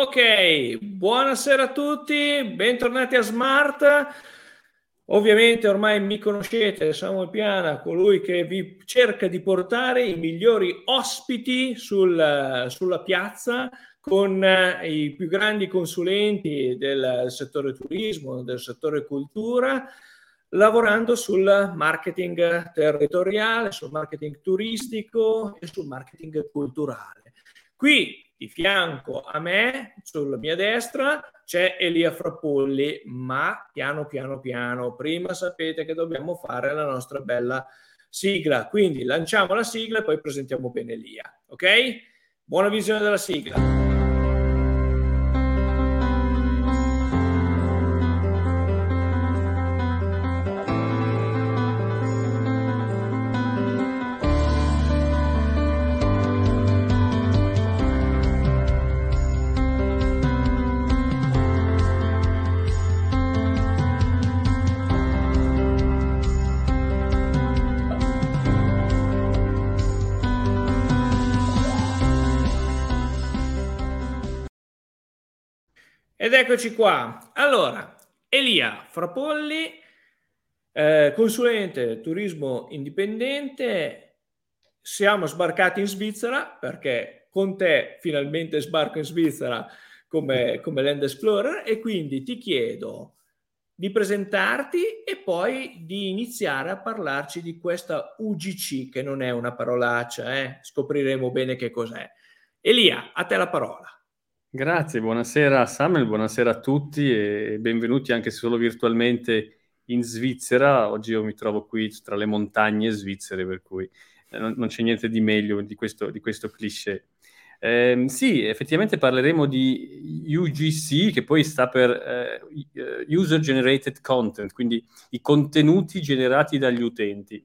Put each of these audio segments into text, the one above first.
Ok, buonasera a tutti, bentornati a Smart. Ovviamente ormai mi conoscete, Samuel Piana, colui che vi cerca di portare i migliori ospiti sul, sulla piazza con eh, i più grandi consulenti del settore turismo, del settore cultura, lavorando sul marketing territoriale, sul marketing turistico e sul marketing culturale. Qui di fianco a me, sulla mia destra, c'è Elia Frappolli, ma piano piano piano, prima sapete che dobbiamo fare la nostra bella sigla, quindi lanciamo la sigla e poi presentiamo bene Elia, ok? Buona visione della sigla. Eccoci qua. Allora, Elia Frapolli, eh, consulente turismo indipendente. Siamo sbarcati in Svizzera perché con te finalmente sbarco in Svizzera come, come Land Explorer e quindi ti chiedo di presentarti e poi di iniziare a parlarci di questa UGC, che non è una parolaccia, eh? scopriremo bene che cos'è. Elia, a te la parola. Grazie, buonasera Samuel, buonasera a tutti e benvenuti anche se solo virtualmente in Svizzera. Oggi io mi trovo qui tra le montagne svizzere, per cui eh, non, c'è niente di meglio di questo, di questo cliché. Eh, sì, effettivamente parleremo di UGC, che poi sta per eh, User Generated Content, quindi i contenuti generati dagli utenti.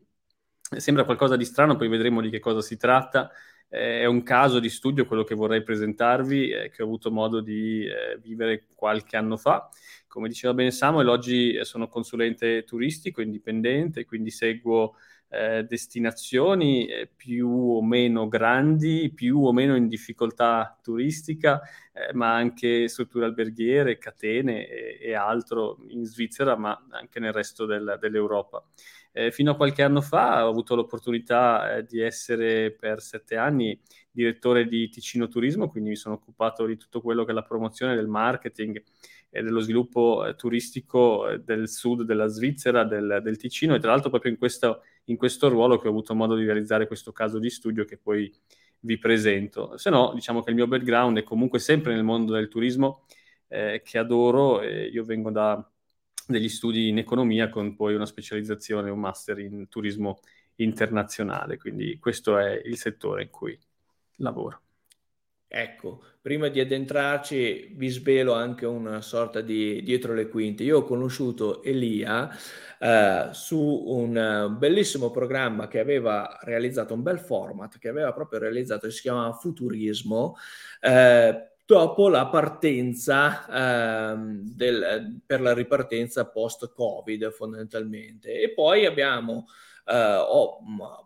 Sembra qualcosa di strano, poi vedremo di che cosa si tratta eh, è un caso di studio quello che vorrei presentarvi, eh, che ho avuto modo di eh, vivere qualche anno fa. Come diceva bene Samuel, oggi eh, sono consulente turistico indipendente, quindi seguo eh, destinazioni eh, più o meno grandi, più o meno in difficoltà turistica, ma anche strutture alberghiere, catene e, e, altro in Svizzera, ma anche nel resto del, dell'Europa. Eh, fino a qualche anno fa ho avuto l'opportunità eh, di essere per sette anni direttore di Ticino Turismo, quindi mi sono occupato di tutto quello che è la promozione del marketing e dello sviluppo eh, turistico eh, del sud della Svizzera, del, del, Ticino e tra l'altro proprio in questo, in questo ruolo che ho avuto modo di realizzare questo caso di studio che poi vi presento. Se no, diciamo che il mio background è comunque sempre nel mondo del turismo eh, che adoro. io vengo da degli studi in economia con poi una specializzazione, un master in turismo internazionale. Quindi questo è il settore in cui lavoro. Ecco, prima di addentrarci vi svelo anche una sorta di dietro le quinte. Io ho conosciuto Elia eh, su un bellissimo programma che aveva realizzato, un bel format che aveva proprio realizzato, si chiama Futurismo. Eh, dopo la partenza ehm, del, per la ripartenza post-Covid fondamentalmente. E poi abbiamo eh, ho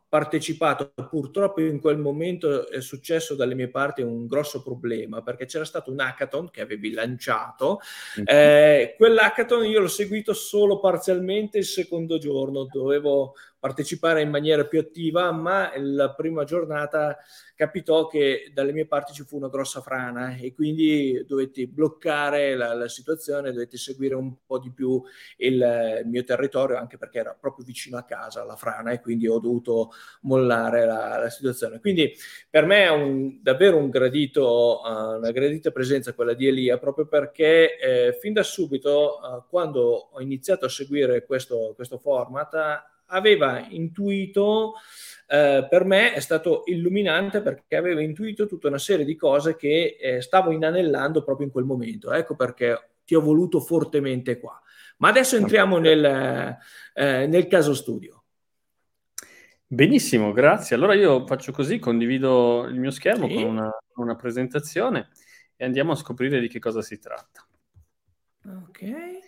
partecipato, purtroppo in quel momento è successo dalle mie parti un grosso problema perché c'era stato un hackathon che avevi lanciato, mm-hmm. eh, quell'hackathon io l'ho seguito solo parzialmente il secondo giorno, dovevo partecipare in maniera più attiva, ma la prima giornata capitò che dalle mie parti ci fu una grossa frana e quindi dovetti bloccare la, la situazione, dovetti seguire un po' di più il, il, mio territorio, anche perché era proprio vicino a casa la frana e quindi ho dovuto mollare la, la situazione. Quindi per me è un, davvero un gradito, uh, una gradita presenza quella di Elia, proprio perché eh, fin da subito, uh, quando ho iniziato a seguire questo, questo format, aveva intuito eh, per me è stato illuminante perché avevo intuito tutta una serie di cose che eh, stavo inanellando proprio in quel momento. Ecco perché ti ho voluto fortemente qua. Ma adesso entriamo nel, eh, nel caso studio. Benissimo, grazie. Allora io faccio così, condivido il mio schermo sì. con una, una presentazione e andiamo a scoprire di che cosa si tratta. Ok,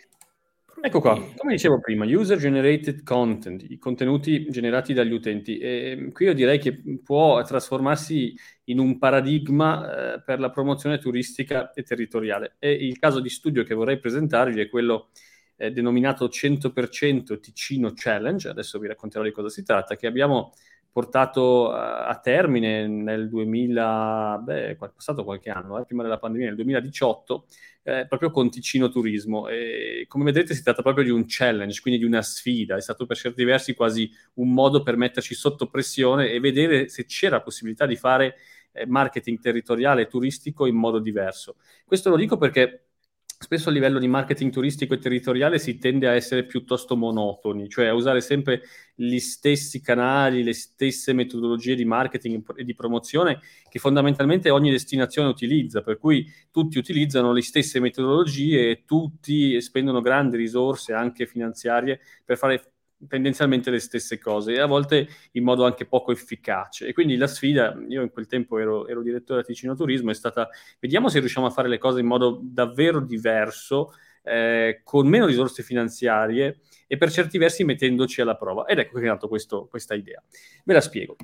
Ecco qua, come dicevo prima, user generated content, i contenuti generati dagli utenti. E qui io direi che può trasformarsi in un paradigma eh, per la promozione turistica e territoriale. E il caso di studio che vorrei presentarvi è quello eh, denominato 100% Ticino Challenge, adesso vi racconterò di cosa si tratta, che abbiamo portato a, a termine nel 2000, beh, è passato qualche anno, eh, prima della pandemia, nel 2018, eh, proprio con Ticino Turismo. E, come vedete si tratta proprio di un challenge, quindi di una sfida, è stato per certi versi quasi un modo per metterci sotto pressione e vedere se c'era possibilità di fare eh, marketing territoriale e turistico in modo diverso. Questo lo dico perché spesso a livello di marketing turistico e territoriale si tende a essere piuttosto monotoni, cioè a usare sempre gli stessi canali, le stesse metodologie di marketing e di promozione che fondamentalmente ogni destinazione utilizza, per cui tutti utilizzano le stesse metodologie e tutti spendono grandi risorse anche finanziarie per fare tendenzialmente le stesse cose e a volte in modo anche poco efficace. E quindi la sfida, io in quel tempo ero, ero direttore a Ticino Turismo, è stata vediamo se riusciamo a fare le cose in modo davvero diverso, eh, con meno risorse finanziarie e per certi versi mettendoci alla prova. Ed ecco che è questo, questa idea. Ve la spiego.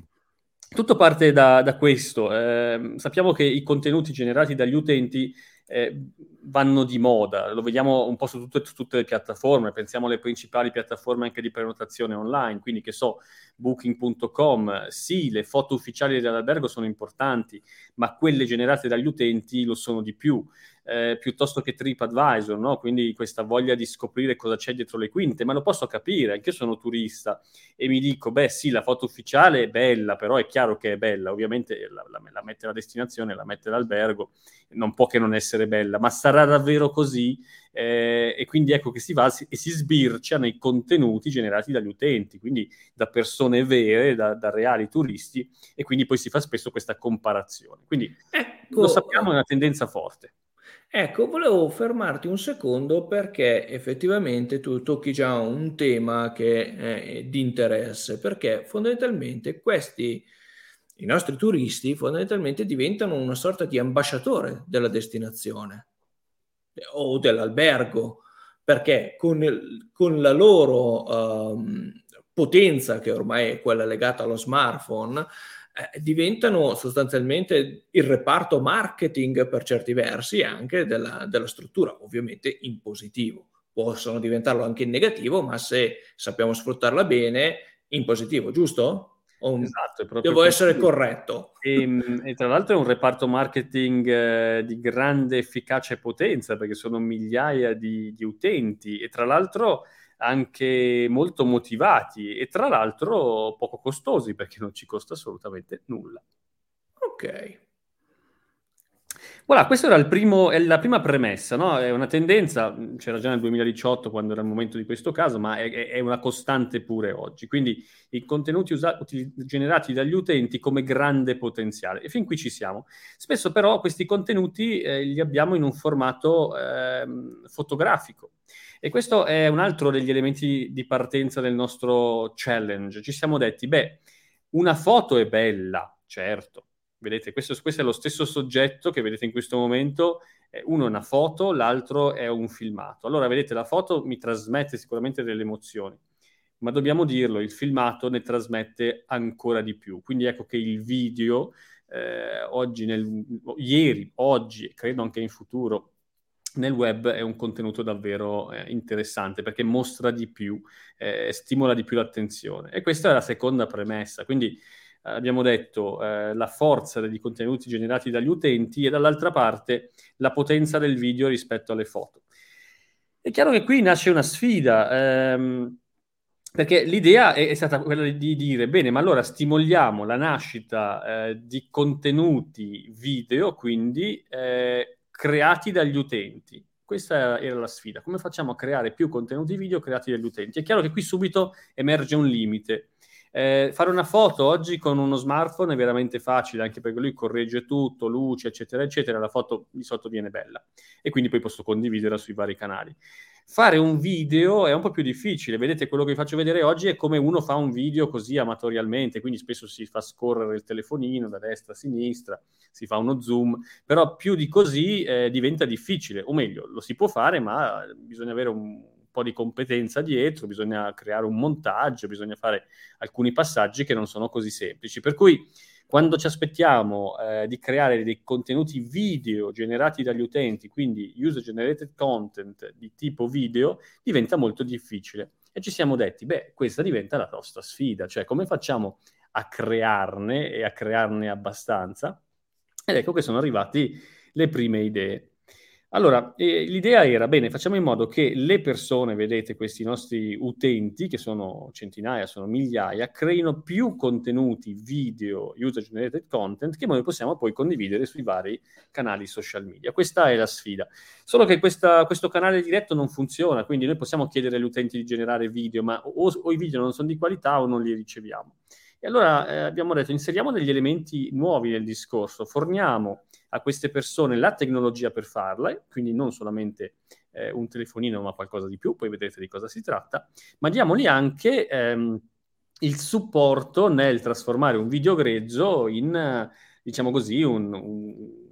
Tutto parte da, da questo. Eh, sappiamo che i contenuti generati dagli utenti eh, vanno di moda, lo vediamo un po' su tutte, su tutte, le piattaforme, pensiamo alle principali piattaforme anche di prenotazione online, quindi che so, booking.com, sì, le foto ufficiali dell'albergo sono importanti, ma quelle generate dagli utenti lo sono di più eh, piuttosto che TripAdvisor, no? quindi questa voglia di scoprire cosa c'è dietro le quinte, ma lo posso capire, anche io sono turista e mi dico, beh sì, la foto ufficiale è bella, però è chiaro che è bella, ovviamente la, la, la mette la destinazione, la mette l'albergo, non può che non essere bella, ma sarà davvero così? Eh, e quindi ecco che si va e si sbircia nei contenuti generati dagli utenti, quindi da persone vere, da, da reali turisti, e quindi poi si fa spesso questa comparazione. Quindi ecco, lo sappiamo, è una tendenza forte. Ecco, volevo fermarti un secondo perché effettivamente tu tocchi già un tema che è di interesse, perché fondamentalmente questi, i nostri turisti, fondamentalmente diventano una sorta di ambasciatore della destinazione o dell'albergo, perché con, con la loro um, potenza, che ormai è quella legata allo smartphone, eh, diventano sostanzialmente il reparto marketing per certi versi anche della, della struttura, ovviamente in positivo. Possono diventarlo anche in negativo, ma se sappiamo sfruttarla bene, in positivo, giusto? Un... Esatto, devo così. essere corretto. E, ehm, e, tra l'altro è un reparto marketing eh, di grande efficacia e potenza perché sono migliaia di, di utenti e tra l'altro anche molto motivati e tra l'altro poco costosi perché non ci costa assolutamente nulla. Ok. Voilà, questa era primo, è la prima premessa, no? È una tendenza, c'era già nel 2018 quando era il momento di questo caso, ma è, è una costante pure oggi. Quindi i contenuti usati, generati dagli utenti come grande potenziale. E fin qui ci siamo. Spesso però questi contenuti eh, li abbiamo in un formato eh, fotografico. E questo è un altro degli elementi di partenza del nostro challenge. Ci siamo detti, beh, una foto è bella, certo. Vedete, questo, questo è lo stesso soggetto che vedete in questo momento. Uno è una foto, l'altro è un filmato. Allora, vedete, la foto mi trasmette sicuramente delle emozioni, ma dobbiamo dirlo, il filmato ne trasmette ancora di più. Quindi ecco che il video, eh, oggi, nel, ieri, oggi, credo anche in futuro, nel web è un contenuto davvero eh, interessante perché mostra di più, eh, stimola di più l'attenzione. E questa è la seconda premessa. Quindi eh, abbiamo detto eh, la forza dei contenuti generati dagli utenti e dall'altra parte la potenza del video rispetto alle foto. È chiaro che qui nasce una sfida. Ehm, perché l'idea è, è, stata quella di dire, bene, ma allora stimoliamo la nascita eh, di contenuti video, quindi eh, creati dagli utenti. Questa era la sfida. Come facciamo a creare più contenuti video creati dagli utenti? È chiaro che qui subito emerge un limite. Eh, fare una foto oggi con uno smartphone è veramente facile, anche perché lui corregge tutto, luce, eccetera, eccetera, la foto di sotto viene bella e quindi poi posso condividerla sui vari canali. Fare un video è un po' più difficile, vedete quello che vi faccio vedere oggi è come uno fa un video così amatorialmente, quindi spesso si fa scorrere il telefonino da destra a sinistra, si fa uno zoom, però più di così eh, diventa difficile, o meglio, lo si può fare, ma bisogna avere un po' di competenza dietro, bisogna creare un montaggio, bisogna fare alcuni passaggi che non sono così semplici. Per cui quando ci aspettiamo eh, di creare dei contenuti video generati dagli utenti, quindi user generated content di tipo video, diventa molto difficile. E ci siamo detti, beh, questa diventa la nostra sfida, cioè come facciamo a crearne e a crearne abbastanza? Ed ecco che sono arrivati le prime idee. Allora, eh, l'idea era, bene, facciamo in modo che le persone, vedete, questi nostri utenti, che sono centinaia, sono migliaia, creino più contenuti video, user-generated content, che noi possiamo poi condividere sui vari canali social media. Questa è la sfida. Solo che questa, questo canale diretto non funziona, quindi noi possiamo chiedere agli utenti di generare video, ma o, o i video non sono di qualità o non li riceviamo. E allora eh, abbiamo detto, inseriamo degli elementi nuovi nel discorso, forniamo a queste persone la tecnologia per farla, quindi non solamente eh, un telefonino ma qualcosa di più, poi vedrete di cosa si tratta, ma diamogli anche ehm, il supporto nel trasformare un video grezzo in, diciamo così, un, un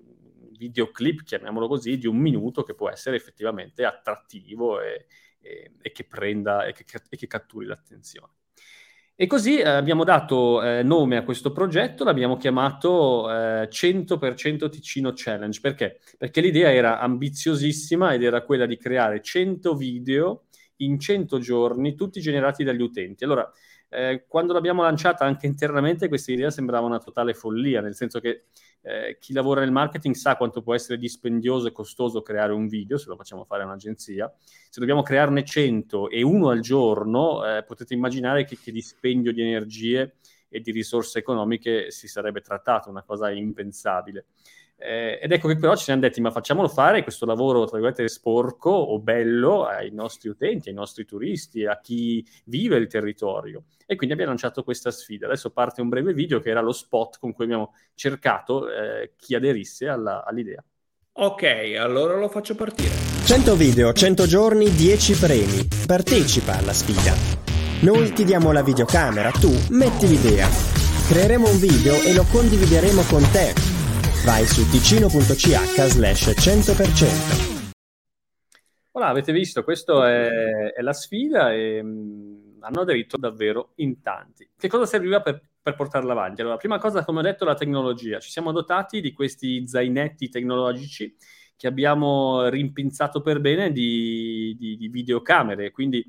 videoclip, chiamiamolo così, di un minuto che può essere effettivamente attrattivo e, e, e che prenda e che, e che catturi l'attenzione. E così eh, abbiamo dato eh, nome a questo progetto, l'abbiamo chiamato eh, 100% Ticino Challenge. Perché? Perché l'idea era ambiziosissima ed era quella di creare 100 video in 100 giorni, tutti generati dagli utenti. Allora, eh, quando l'abbiamo lanciata anche internamente, questa idea sembrava una totale follia, nel senso che eh, chi lavora nel marketing sa quanto può essere dispendioso e costoso creare un video, se lo facciamo fare a un'agenzia. Se dobbiamo crearne 100 e uno al giorno, eh, potete immaginare che, che dispendio di energie e di risorse economiche si sarebbe trattato, una cosa impensabile. Eh, ed ecco che però ci siamo detti, ma facciamolo fare questo lavoro, tra virgolette, sporco o bello ai nostri utenti, ai nostri turisti, a chi vive il territorio. E quindi abbiamo lanciato questa sfida. Adesso parte un breve video che era lo spot con cui abbiamo cercato eh, chi aderisse alla, all'idea. Ok, allora lo faccio partire. 100 video, 100 giorni, 10 premi. Partecipa alla sfida. Noi ti diamo la videocamera, tu metti l'idea. Creeremo un video e lo condivideremo con te Vai su ticino.ch slash 100%. Voilà, avete visto, questa è, è, la sfida e mh, mm, hanno aderito davvero in tanti. Che cosa serviva per, per portarla avanti? Allora, prima cosa, come ho detto, la tecnologia. Ci siamo dotati di questi zainetti tecnologici che abbiamo rimpinzato per bene di, di, di videocamere, quindi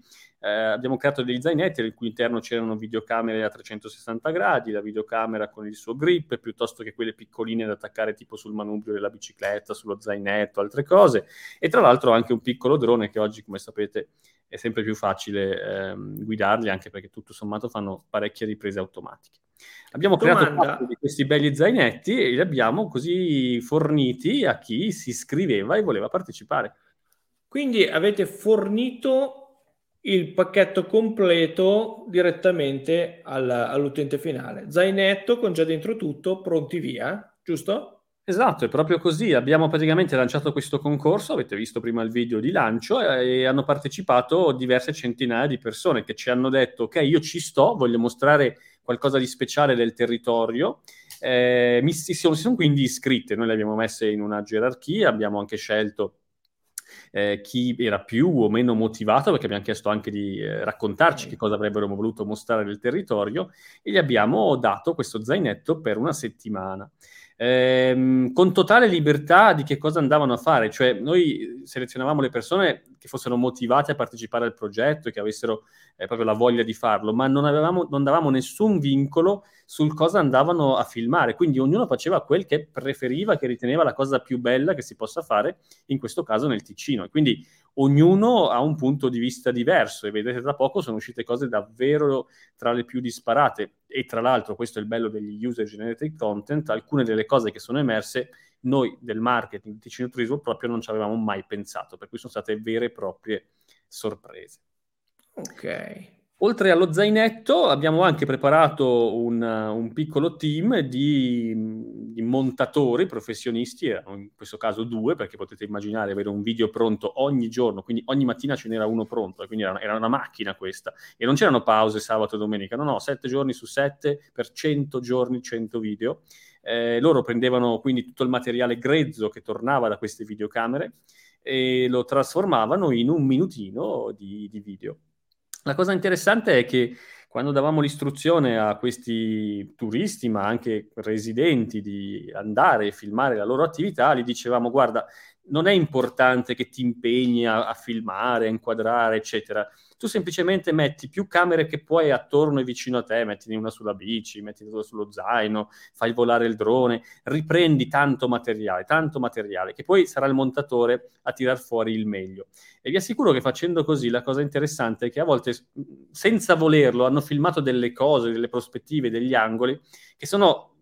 eh, abbiamo creato degli zainetti al cui interno c'erano videocamere a 360 gradi, la videocamera con il suo grip, piuttosto che quelle piccoline da attaccare tipo sul manubrio della bicicletta, sullo zainetto, altre cose. E tra l'altro anche un piccolo drone che oggi, come sapete, è sempre più facile eh, guidarli, anche perché tutto sommato fanno parecchie riprese automatiche. Abbiamo Domanda. creato questi belli zainetti e li abbiamo così forniti a chi si iscriveva e voleva partecipare. Quindi avete fornito il pacchetto completo direttamente al, all'utente finale. Zainetto con già dentro tutto, pronti via, giusto? Esatto, è proprio così. Abbiamo praticamente lanciato questo concorso, avete visto prima il video di lancio, e hanno partecipato diverse centinaia di persone che ci hanno detto, ok, io ci sto, voglio mostrare qualcosa di speciale del territorio. Eh, mi, si, sono, si sono quindi iscritte, noi le abbiamo messe in una gerarchia, abbiamo anche scelto eh, chi era più o meno motivato, perché abbiamo chiesto anche di eh, raccontarci che cosa avrebbero voluto mostrare del territorio e gli abbiamo dato questo zainetto per una settimana. Ehm, con totale libertà di che cosa andavano a fare, cioè noi selezionavamo le persone che fossero motivate a partecipare al progetto e che avessero eh, proprio la voglia di farlo, ma non, avevamo, non davamo nessun vincolo sul cosa andavano a filmare, quindi ognuno faceva quel che preferiva, che riteneva la cosa più bella che si possa fare, in questo caso nel Ticino. Quindi ognuno ha un punto di vista diverso e vedete tra poco sono uscite cose davvero tra le più disparate e tra l'altro questo è il bello degli user generated content, alcune delle cose che sono emerse noi del marketing Ticino Turismo proprio non ci avevamo mai pensato, per cui sono state vere e proprie sorprese. Ok. Oltre allo zainetto abbiamo anche preparato un, un piccolo team di, di, montatori professionisti, in questo caso due, perché potete immaginare avere un video pronto ogni giorno, quindi ogni mattina ce n'era uno pronto, quindi era, era una macchina questa. E non c'erano pause sabato e domenica, no, no, sette giorni su sette per cento giorni, cento video Eh, loro prendevano quindi tutto il materiale grezzo che tornava da queste videocamere e lo trasformavano in un minutino di, di video. La cosa interessante è che quando davamo l'istruzione a questi turisti, ma anche residenti, di andare e filmare la loro attività, gli dicevamo, guarda, non è importante che ti impegni a, a filmare, a inquadrare, eccetera tu semplicemente metti più camere che puoi attorno e vicino a te, mettine una sulla bici, mettine una sullo zaino, fai volare il drone, riprendi tanto materiale, tanto materiale, che poi sarà il montatore a tirar fuori il meglio. E vi assicuro che facendo così la cosa interessante è che a volte, senza volerlo, hanno filmato delle cose, delle prospettive, degli angoli che sono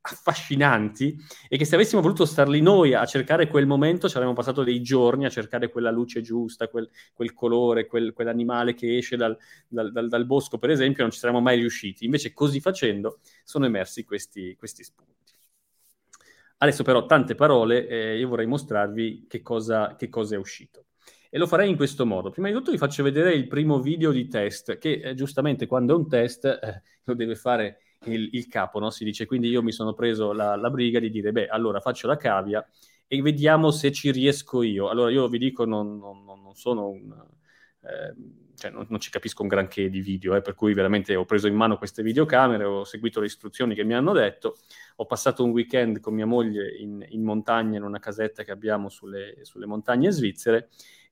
affascinanti e che se avessimo voluto star lì noi a cercare quel momento ci avremmo passato dei giorni a cercare quella luce giusta, quel, quel colore, quel, quell'animale che esce dal, dal, dal, dal, bosco per esempio, non ci saremmo mai riusciti. Invece così facendo sono emersi questi, questi spunti. Adesso però tante parole, eh, io vorrei mostrarvi che cosa, che cosa, è uscito. E lo farei in questo modo. Prima di tutto vi faccio vedere il primo video di test, che eh, giustamente quando è un test eh, lo deve fare il, il capo, no? si dice. Quindi io mi sono preso la, la, briga di dire, beh, allora faccio la cavia e vediamo se ci riesco io. Allora io vi dico, non, non, non sono un... Eh, cioè non, non, ci capisco un granché di video, eh, per cui veramente ho preso in mano queste videocamere, ho seguito le istruzioni che mi hanno detto, ho passato un weekend con mia moglie in, in montagna, in una casetta che abbiamo sulle, sulle montagne svizzere,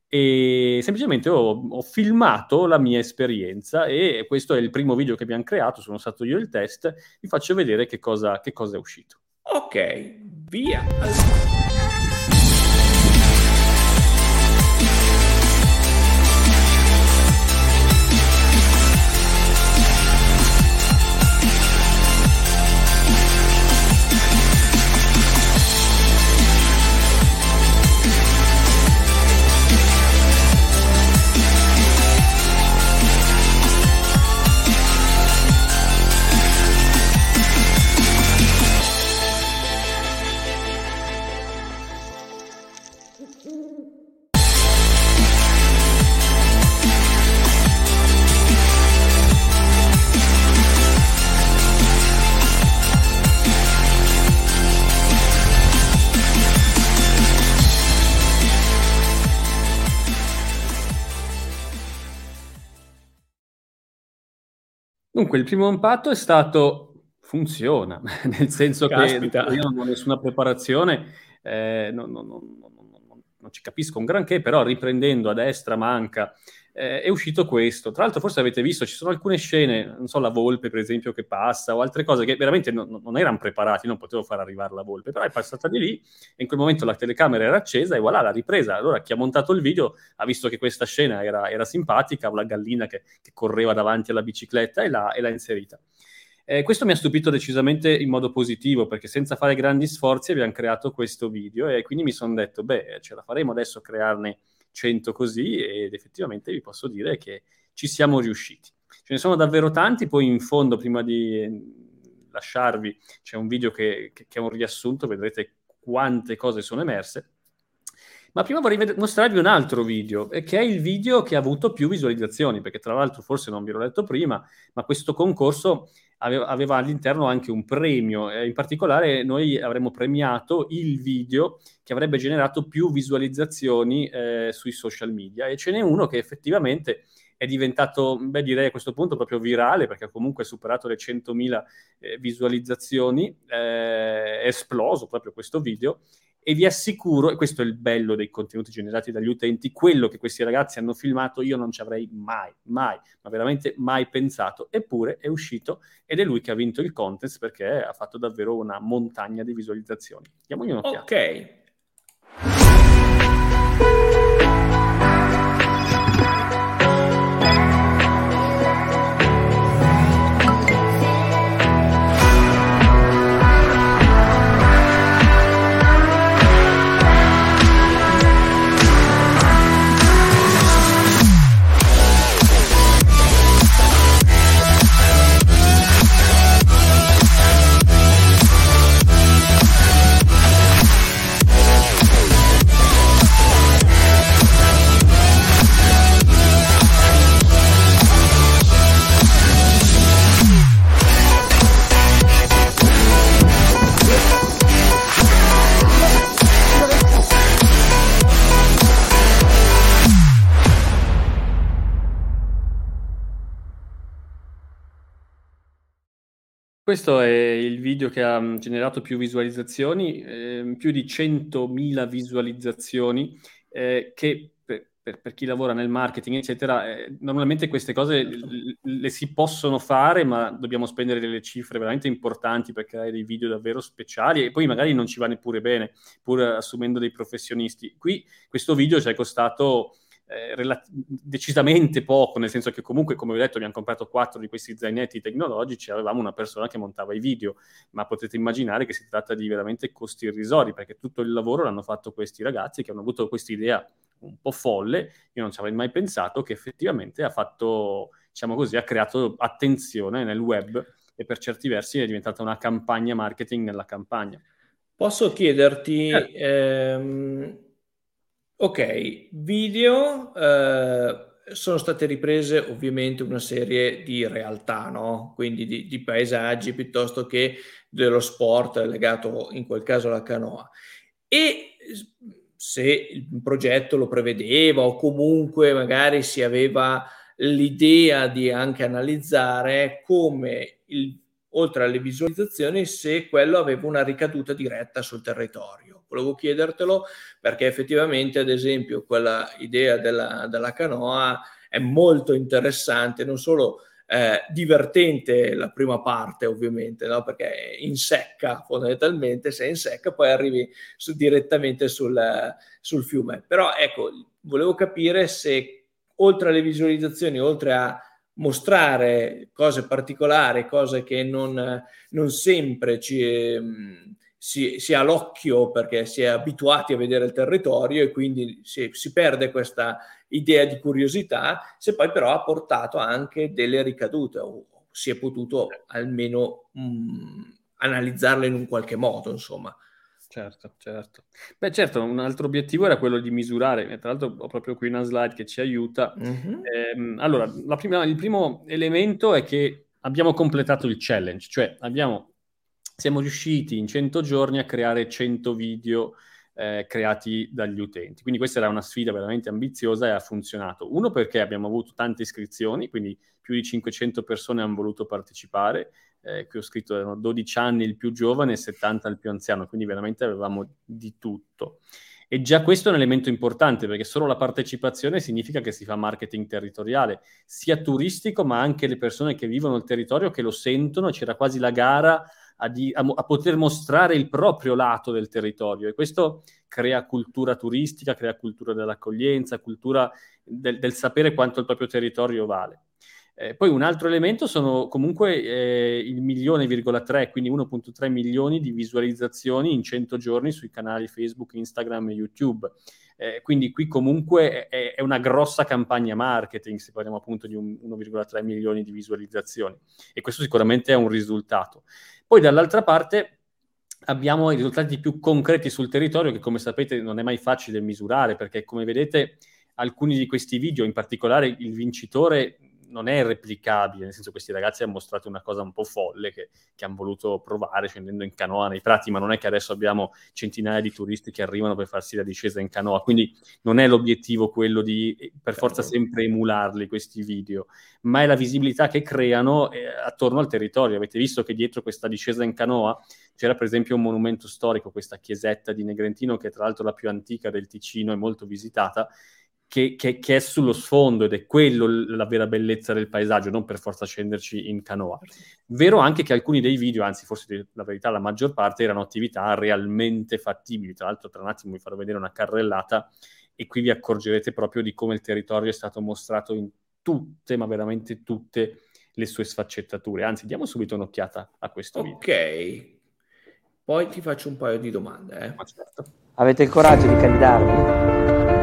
e semplicemente ho, ho, filmato la mia esperienza e questo è il primo video che abbiamo creato, sono stato io il test, vi faccio vedere che cosa, che cosa è uscito. Ok, via. Dunque, il primo impatto è stato funziona, nel senso Caspita. che io non ho nessuna preparazione, eh, non, non, non, non, ci capisco un granché, però riprendendo a destra manca eh, è uscito questo. Tra l'altro, forse avete visto, ci sono alcune scene, non so, la volpe, per esempio, che passa, o altre cose che veramente non, non erano preparati, non potevo far arrivare la volpe, però è passata di lì e in quel momento la telecamera era accesa e voilà, l'ha ripresa. Allora, chi ha montato il video ha visto che questa scena era, era simpatica, la gallina che, che, correva davanti alla bicicletta e l'ha, e l'ha inserita. Eh, questo mi ha stupito decisamente in modo positivo perché senza fare grandi sforzi abbiamo creato questo video e quindi mi sono detto, beh, ce la faremo adesso a crearne 100 così ed effettivamente vi posso dire che ci siamo riusciti. Ce ne sono davvero tanti, poi in fondo prima di eh, lasciarvi c'è un video che, che, che è un riassunto, vedrete quante cose sono emerse. Ma prima vorrei mostrarvi un altro video, che è il video che ha avuto più visualizzazioni, perché tra l'altro forse non vi l'ho detto prima, ma questo concorso aveva, aveva all'interno anche un premio. Eh, in particolare noi avremmo premiato il video che avrebbe generato più visualizzazioni eh, sui social media e ce n'è uno che effettivamente è diventato, beh, direi a questo punto proprio virale, perché comunque ha superato le 100.000 eh, visualizzazioni, eh, è esploso proprio questo video, e vi assicuro, e questo è il bello dei contenuti generati dagli utenti, quello che questi ragazzi hanno filmato io non ci avrei mai, mai, ma veramente mai pensato, eppure è uscito ed è lui che ha vinto il contest perché ha fatto davvero una montagna di visualizzazioni. Diamogli un'occhiata. Ok. Questo è il video che ha generato più visualizzazioni, eh, più di 100.000 visualizzazioni, eh, che per, per, per, chi lavora nel marketing, eccetera, eh, normalmente queste cose le, le si possono fare, ma dobbiamo spendere delle cifre veramente importanti per creare dei video davvero speciali e poi magari non ci va neppure bene, pur assumendo dei professionisti. Qui questo video ci è costato eh, rela- decisamente poco, nel senso che comunque, come vi ho detto, abbiamo comprato quattro di questi zainetti tecnologici, avevamo una persona che montava i video, ma potete immaginare che si tratta di veramente costi irrisori, perché tutto il lavoro l'hanno fatto questi ragazzi che hanno avuto questa idea un po' folle, io non ci avrei mai pensato, che effettivamente ha fatto, diciamo così, ha creato attenzione nel web e per certi versi è diventata una campagna marketing nella campagna. Posso chiederti... Eh. Ehm Ok, video, eh, sono state riprese ovviamente una serie di realtà, no? Quindi di, di paesaggi piuttosto che dello sport legato in quel caso alla canoa. E se il progetto lo prevedeva o comunque magari si aveva l'idea di anche analizzare come il, oltre alle visualizzazioni se quello aveva una ricaduta diretta sul territorio volevo chiedertelo perché effettivamente, ad esempio, quella idea della, della canoa è molto interessante, non solo eh, divertente la prima parte, ovviamente, no? perché in secca fondamentalmente, se è in secca poi arrivi su, direttamente sul, sul fiume. Però ecco, volevo capire se oltre alle visualizzazioni, oltre a mostrare cose particolari, cose che non, non sempre ci, si, si, ha l'occhio perché si è abituati a vedere il territorio e quindi si, si, perde questa idea di curiosità, se poi però ha portato anche delle ricadute o si è potuto almeno mh, mm, analizzarle in un qualche modo, insomma. Certo, certo. Beh, certo, un altro obiettivo era quello di misurare, tra l'altro ho proprio qui una slide che ci aiuta. Mm-hmm. Eh, allora, prima, il primo elemento è che abbiamo completato il challenge, cioè abbiamo siamo riusciti in 100 giorni a creare 100 video eh, creati dagli utenti. Quindi questa era una sfida veramente ambiziosa e ha funzionato. Uno perché abbiamo avuto tante iscrizioni, quindi più di 500 persone hanno voluto partecipare. Eh, qui ho scritto erano 12 anni il più giovane e 70 il più anziano, quindi veramente avevamo di tutto. E già questo è un elemento importante perché solo la partecipazione significa che si fa marketing territoriale, sia turistico, ma anche le persone che vivono il territorio che lo sentono, c'era quasi la gara a, di, a, a, poter mostrare il proprio lato del territorio e questo crea cultura turistica, crea cultura dell'accoglienza, cultura del, del sapere quanto il proprio territorio vale. Eh, poi un altro elemento sono comunque eh, il milione, virgola 3, quindi 1.3 milioni di visualizzazioni in 100 giorni sui canali Facebook, Instagram e YouTube. Eh, quindi qui comunque è, è, una grossa campagna marketing, se parliamo appunto di un, 1,3 milioni di visualizzazioni. E questo sicuramente è un risultato. Poi dall'altra parte abbiamo i risultati più concreti sul territorio che come sapete non è mai facile misurare perché come vedete alcuni di questi video, in particolare il vincitore non è replicabile, nel senso questi ragazzi hanno mostrato una cosa un po' folle che, che, hanno voluto provare scendendo in canoa nei prati, ma non è che adesso abbiamo centinaia di turisti che arrivano per farsi la discesa in canoa, quindi non è l'obiettivo quello di per forza certo. sempre emularli questi video, ma è la visibilità che creano eh, attorno al territorio. Avete visto che dietro questa discesa in canoa c'era per esempio un monumento storico, questa chiesetta di Negrentino, che è tra l'altro la più antica del Ticino e molto visitata, che, che, che, è sullo sfondo ed è quello la vera bellezza del paesaggio, non per forza scenderci in canoa. Vero anche che alcuni dei video, anzi forse la verità la maggior parte, erano attività realmente fattibili. Tra l'altro tra un attimo vi farò vedere una carrellata e qui vi accorgerete proprio di come il territorio è stato mostrato in tutte, ma veramente tutte le sue sfaccettature. Anzi, diamo subito un'occhiata a questo video. Ok, poi ti faccio un paio di domande. Eh. Certo. Avete il coraggio di candidarvi?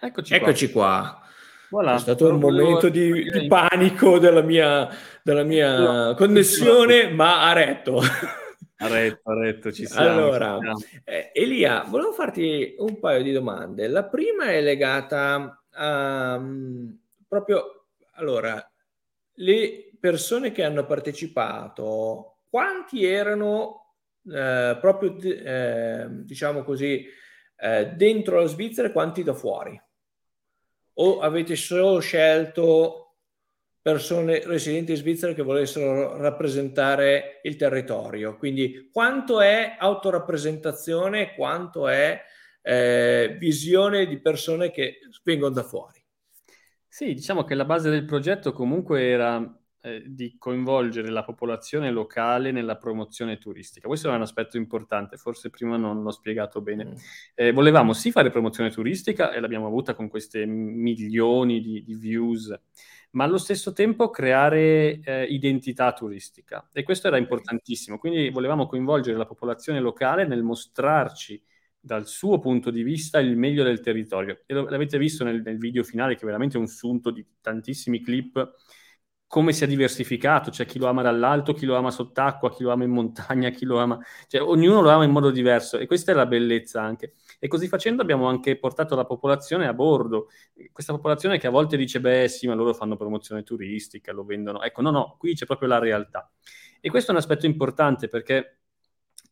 Eccoci, Eccoci qua. qua. Voilà. È stato un momento di, di, panico della mia, della mia connessione, ma ha retto. Ha retto, ha retto, ci siamo. Allora, ci siamo. Eh, Elia, volevo farti un paio di domande. La prima è legata a um, proprio, allora, le persone che hanno partecipato, quanti erano eh, proprio, eh, diciamo così, eh, dentro la Svizzera e quanti da fuori? O avete solo scelto persone residenti in Svizzera che volessero rappresentare il territorio? Quindi quanto è autorappresentazione, quanto è eh, visione di persone che vengono da fuori? Sì, diciamo che la base del progetto comunque era eh, di coinvolgere la popolazione locale nella promozione turistica. Questo è un aspetto importante, forse prima non l'ho spiegato bene. Mm. Eh, volevamo sì fare promozione turistica e l'abbiamo avuta con queste milioni di, di views, ma allo stesso tempo creare eh, identità turistica e questo era importantissimo. Quindi volevamo coinvolgere la popolazione locale nel mostrarci dal suo punto di vista il meglio del territorio. E lo, l'avete visto nel, nel video finale che è veramente un sunto di tantissimi clip come sia diversificato, c'è chi lo ama dall'alto, chi lo ama sott'acqua, chi lo ama in montagna, chi lo ama, cioè ognuno lo ama in modo diverso e questa è la bellezza anche. E così facendo abbiamo anche portato la popolazione a bordo, questa popolazione che a volte dice beh sì, ma loro fanno promozione turistica, lo vendono. Ecco, no, no, qui c'è proprio la realtà. E questo è un aspetto importante perché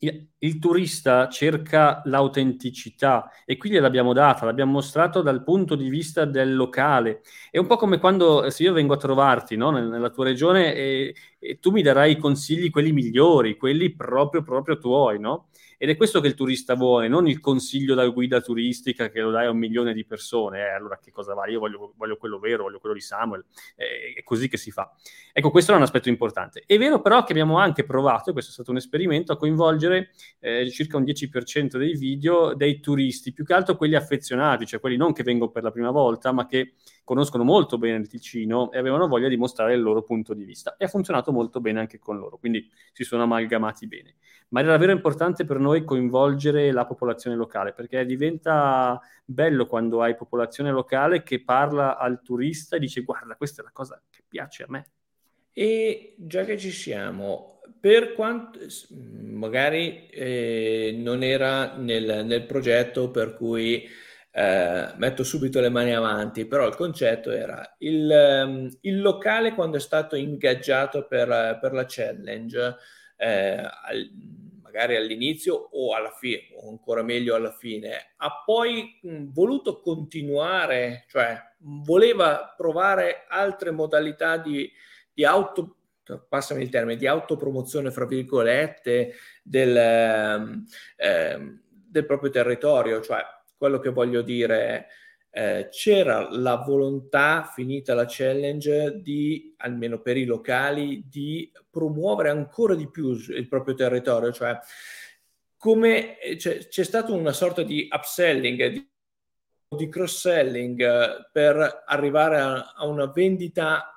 il turista cerca l'autenticità e qui gliel'abbiamo data, l'abbiamo mostrato dal punto di vista del locale. È un po' come quando se io vengo a trovarti no, nella tua regione e, e, tu mi darai i consigli, quelli migliori, quelli proprio, proprio tuoi, no? Ed è questo che il turista vuole, non il consiglio da guida turistica che lo dai a un milione di persone. Eh, allora che cosa va? Io voglio, voglio, quello vero, voglio quello di Samuel. Eh, è così che si fa. Ecco, questo è un aspetto importante. È vero però che abbiamo anche provato, e questo è stato un esperimento, a coinvolgere eh, circa un 10% dei video dei turisti, più che altro quelli affezionati, cioè quelli non che vengono per la prima volta, ma che conoscono molto bene il Ticino e avevano voglia di mostrare il loro punto di vista. E ha funzionato molto bene anche con loro, quindi si sono amalgamati bene ma era davvero importante per noi coinvolgere la popolazione locale, perché diventa bello quando hai popolazione locale che parla al turista e dice guarda, questa è la cosa che piace a me. E già che ci siamo, per quanto magari eh, non era nel, nel, progetto per cui eh, metto subito le mani avanti, però il concetto era il, ehm, il locale quando è stato ingaggiato per, per la challenge eh, al, magari all'inizio o alla fine, o ancora meglio alla fine, ha poi voluto continuare, cioè voleva provare altre modalità di, di auto passami il termine, di autopromozione, fra virgolette, del, eh, del proprio territorio, cioè quello che voglio dire eh, c'era la volontà, finita la challenge, di, almeno per i locali, di promuovere ancora di più il proprio territorio, cioè come eh, c'è, stata una sorta di upselling, di, di cross-selling eh, per arrivare a, a, una vendita,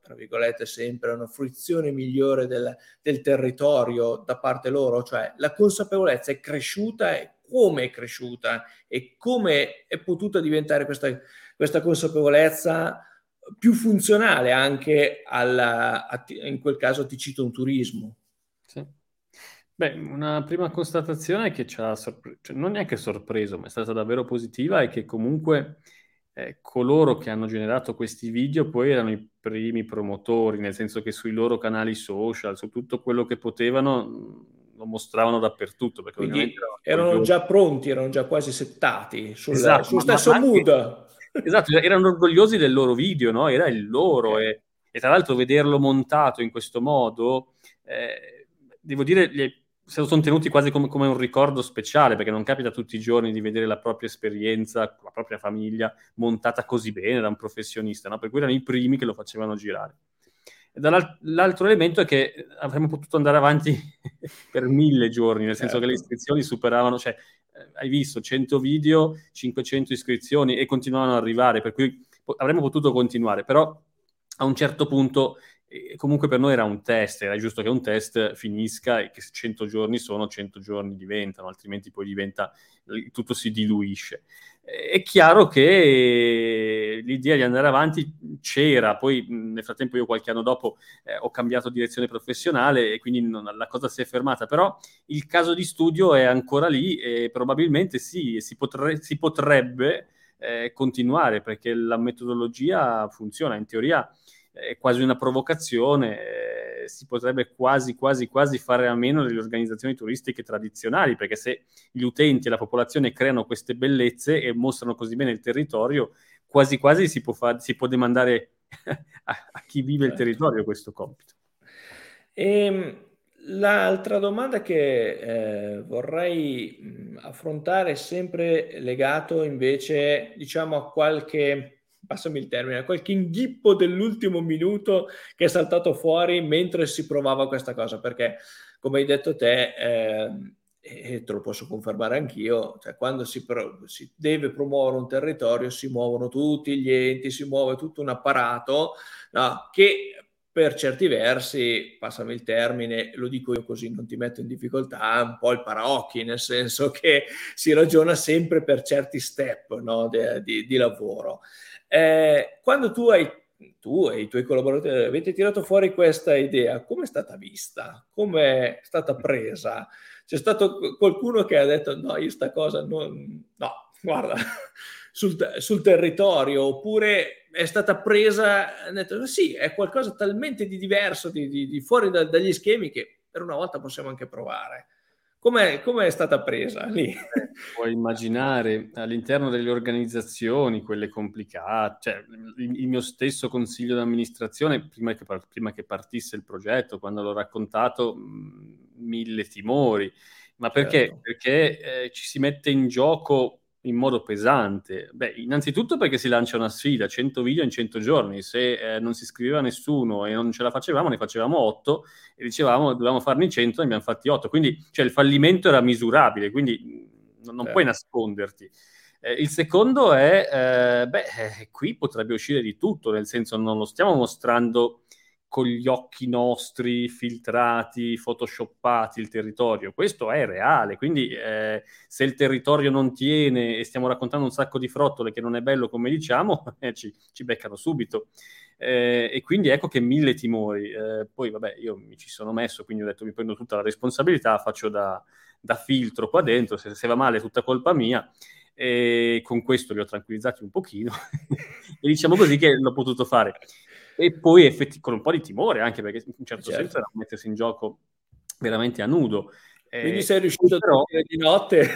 tra virgolette sempre, una fruizione migliore del, del territorio da parte loro, cioè la consapevolezza è cresciuta e come è cresciuta e come è potuta diventare questa, questa consapevolezza più funzionale anche alla, a, in quel caso ti cito un turismo. Sì. Beh, una prima constatazione che ci ha sorpreso, cioè non neanche sorpreso, ma è stata davvero positiva, è che comunque eh, coloro che hanno generato questi video poi erano i primi promotori, nel senso che sui loro canali social, su tutto quello che potevano, lo mostravano dappertutto. Perché Quindi erano già pronti, erano già quasi settati sul, esatto, sul stesso anche, mood. Esatto, erano orgogliosi del loro video, no? Era il loro okay. e, e, tra l'altro vederlo montato in questo modo, eh, devo dire, se lo sono tenuti quasi come, come, un ricordo speciale, perché non capita tutti i giorni di vedere la propria esperienza, la propria famiglia montata così bene da un professionista, no? per cui erano i primi che lo facevano girare. Dall'altro elemento è che avremmo potuto andare avanti per mille giorni, nel senso certo. che le certo. iscrizioni superavano, cioè eh, hai visto 100 video, 500 iscrizioni e continuavano ad arrivare, per cui avremmo potuto continuare, però a un certo punto E comunque per noi era un test, era giusto che un test finisca e che 100 giorni sono, 100 giorni diventano, altrimenti poi diventa, tutto si diluisce. È chiaro che l'idea di andare avanti c'era, poi nel frattempo io qualche anno dopo eh, ho cambiato direzione professionale e quindi non, la cosa si è fermata, però il caso di studio è ancora lì e probabilmente sì, si, potre, si potrebbe eh, continuare perché la metodologia funziona, in teoria è quasi una provocazione, eh, si potrebbe quasi, quasi, quasi fare a meno delle organizzazioni turistiche tradizionali, perché se gli utenti e la popolazione creano queste bellezze e mostrano così bene il territorio, quasi quasi si può, far, si può demandare a, a, chi vive certo. il territorio questo compito. E, ehm, l'altra domanda che eh, vorrei affrontare è sempre legato invece, diciamo, a qualche passami il termine, qualche inghippo dell'ultimo minuto che è saltato fuori mentre si provava questa cosa, perché come hai detto te, eh, e te lo posso confermare anch'io, cioè quando si, pro- si, deve promuovere un territorio si muovono tutti gli enti, si muove tutto un apparato no, che per certi versi, passami il termine, lo dico io così non ti metto in difficoltà, un po' il paraocchi, nel senso che si ragiona sempre per certi step no, di, di, di lavoro. Eh, quando tu hai tu e i tuoi collaboratori avete tirato fuori questa idea, come è stata vista? Come è stata presa? C'è stato qualcuno che ha detto no, io sta cosa non... no, guarda, sul, sul territorio, oppure è stata presa, detto sì, è qualcosa talmente di diverso, di, di, di fuori da, dagli schemi che per una volta possiamo anche provare. Come è stata presa lì? Puoi immaginare all'interno delle organizzazioni, quelle complicate, cioè il, il mio stesso consiglio d'amministrazione, prima che, prima che, partisse il progetto, quando l'ho raccontato, mh, mille timori. Ma perché? Certo. Perché eh, ci si mette in gioco in modo pesante? Beh, innanzitutto perché si lancia una sfida, 100 video in 100 giorni, se eh, non si iscriveva nessuno e non ce la facevamo, ne facevamo 8 e dicevamo dovevamo farne 100, ne abbiamo fatti 8, quindi cioè, il fallimento era misurabile, quindi mm, non, non puoi nasconderti. Eh, il secondo è, eh, beh, eh, qui potrebbe uscire di tutto, nel senso non lo stiamo mostrando con gli occhi nostri filtrati, photoshoppati il territorio. Questo è reale, quindi eh, se il territorio non tiene e stiamo raccontando un sacco di frottole che non è bello come diciamo, eh, ci, ci, beccano subito. Eh, e quindi ecco che mille timori. Eh, poi vabbè, io mi ci sono messo, quindi ho detto mi prendo tutta la responsabilità, faccio da, da filtro qua dentro, se, se va male è tutta colpa mia e con questo li ho tranquillizzati un pochino e diciamo così che l'ho potuto fare e poi effetti, con un po' di timore anche perché in un certo certo. senso era mettersi in gioco veramente a nudo. Quindi eh, sei riuscito però... a dormire di notte?